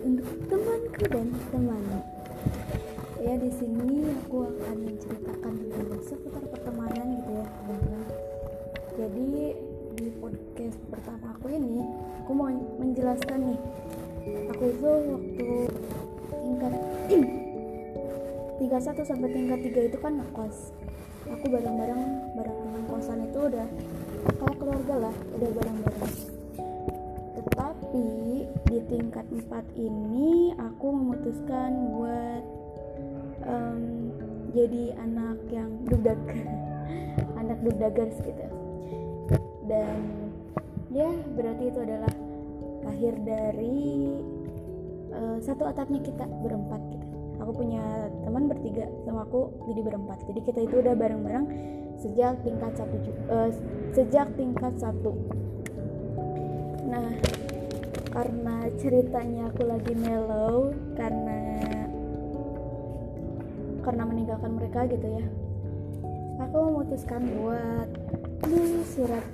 untuk temanku dan teman. Ya di sini aku akan menceritakan tentang seputar pertemanan gitu ya teman-teman. Jadi di podcast pertama aku ini aku mau menjelaskan nih. Aku itu waktu tingkat tingkat satu sampai tingkat tiga itu kan ngekos. Aku bareng-bareng bareng teman kosan itu udah kayak keluarga lah, udah bareng-bareng tingkat 4 ini aku memutuskan buat um, jadi anak yang dugdag anak dugdagers gitu. Dan ya berarti itu adalah akhir dari uh, satu atapnya kita berempat gitu. Aku punya teman bertiga sama aku jadi berempat. Jadi kita itu udah bareng-bareng sejak tingkat satu uh, sejak tingkat satu. Nah karena ceritanya aku lagi mellow karena karena meninggalkan mereka gitu ya. Aku memutuskan buat nulis surat.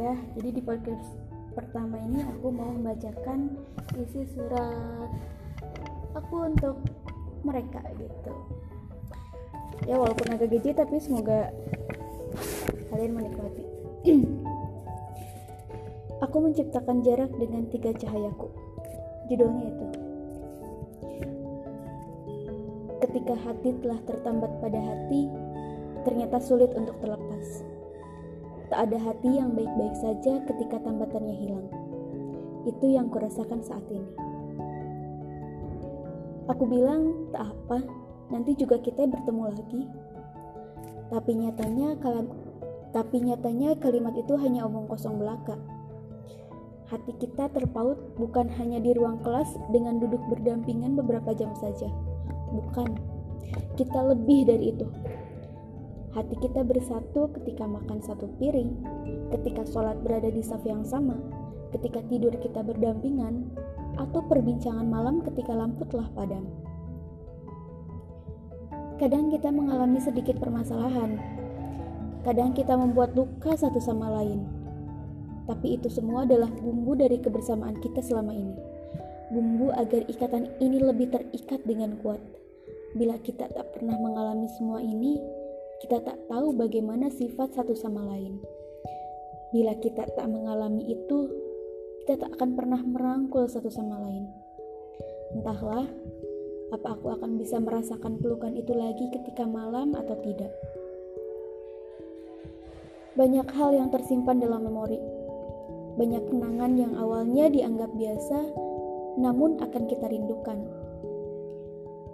Ya jadi di podcast pertama ini aku mau membacakan isi surat aku untuk mereka gitu. Ya walaupun agak geji tapi semoga kalian menikmati Aku menciptakan jarak dengan tiga cahayaku. Judulnya itu. Ketika hati telah tertambat pada hati, ternyata sulit untuk terlepas. Tak ada hati yang baik-baik saja ketika tambatannya hilang. Itu yang kurasakan saat ini. Aku bilang, tak apa, nanti juga kita bertemu lagi. Tapi nyatanya kalam, tapi nyatanya kalimat itu hanya omong kosong belaka. Hati kita terpaut bukan hanya di ruang kelas dengan duduk berdampingan beberapa jam saja. Bukan. Kita lebih dari itu. Hati kita bersatu ketika makan satu piring, ketika sholat berada di saf yang sama, ketika tidur kita berdampingan, atau perbincangan malam ketika lampu telah padam. Kadang kita mengalami sedikit permasalahan. Kadang kita membuat luka satu sama lain tapi itu semua adalah bumbu dari kebersamaan kita selama ini. Bumbu agar ikatan ini lebih terikat dengan kuat. Bila kita tak pernah mengalami semua ini, kita tak tahu bagaimana sifat satu sama lain. Bila kita tak mengalami itu, kita tak akan pernah merangkul satu sama lain. Entahlah, apa aku akan bisa merasakan pelukan itu lagi ketika malam atau tidak. Banyak hal yang tersimpan dalam memori, banyak kenangan yang awalnya dianggap biasa, namun akan kita rindukan.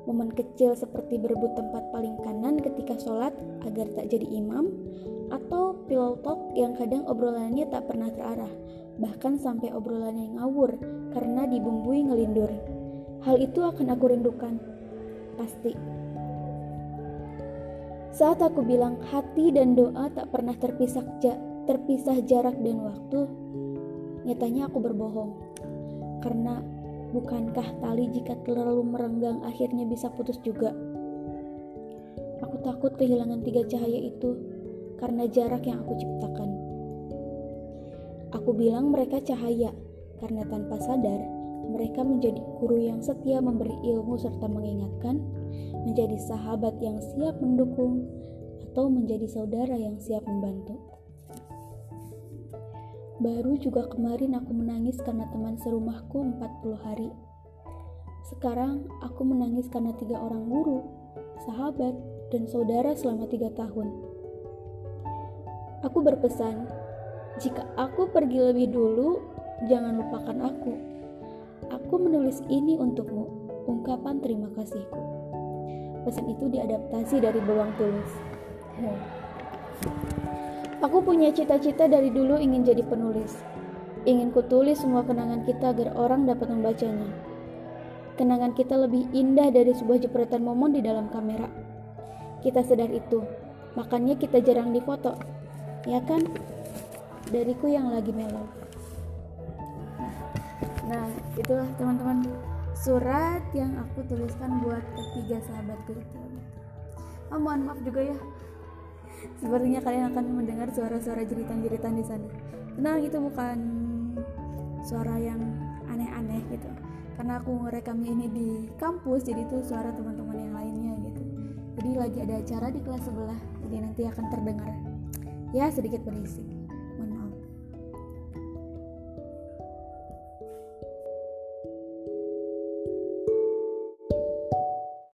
Momen kecil seperti berebut tempat paling kanan ketika sholat agar tak jadi imam, atau pillow talk yang kadang obrolannya tak pernah terarah, bahkan sampai obrolannya ngawur karena dibumbui ngelindur. Hal itu akan aku rindukan, pasti. Saat aku bilang hati dan doa tak pernah terpisah, terpisah jarak dan waktu, Nyatanya aku berbohong. Karena bukankah tali jika terlalu merenggang akhirnya bisa putus juga? Aku takut kehilangan tiga cahaya itu karena jarak yang aku ciptakan. Aku bilang mereka cahaya karena tanpa sadar mereka menjadi guru yang setia memberi ilmu serta mengingatkan, menjadi sahabat yang siap mendukung, atau menjadi saudara yang siap membantu. Baru juga kemarin aku menangis karena teman serumahku 40 hari. Sekarang aku menangis karena tiga orang guru, sahabat, dan saudara selama tiga tahun. Aku berpesan, jika aku pergi lebih dulu, jangan lupakan aku. Aku menulis ini untukmu, ungkapan terima kasihku. Pesan itu diadaptasi dari bawang tulis. Aku punya cita-cita dari dulu ingin jadi penulis. Ingin kutulis semua kenangan kita agar orang dapat membacanya. Kenangan kita lebih indah dari sebuah jepretan momon di dalam kamera. Kita sadar itu, makanya kita jarang difoto. Ya kan? Dariku yang lagi melo. Nah, itulah teman-teman surat yang aku tuliskan buat ketiga sahabatku itu. Oh, mohon maaf juga ya Sepertinya kalian akan mendengar suara-suara jeritan-jeritan di sana. Tenang, itu bukan suara yang aneh-aneh gitu. karena aku ngerekamnya ini di kampus jadi itu suara teman-teman yang lainnya gitu jadi lagi ada acara di kelas sebelah jadi nanti akan terdengar ya sedikit berisik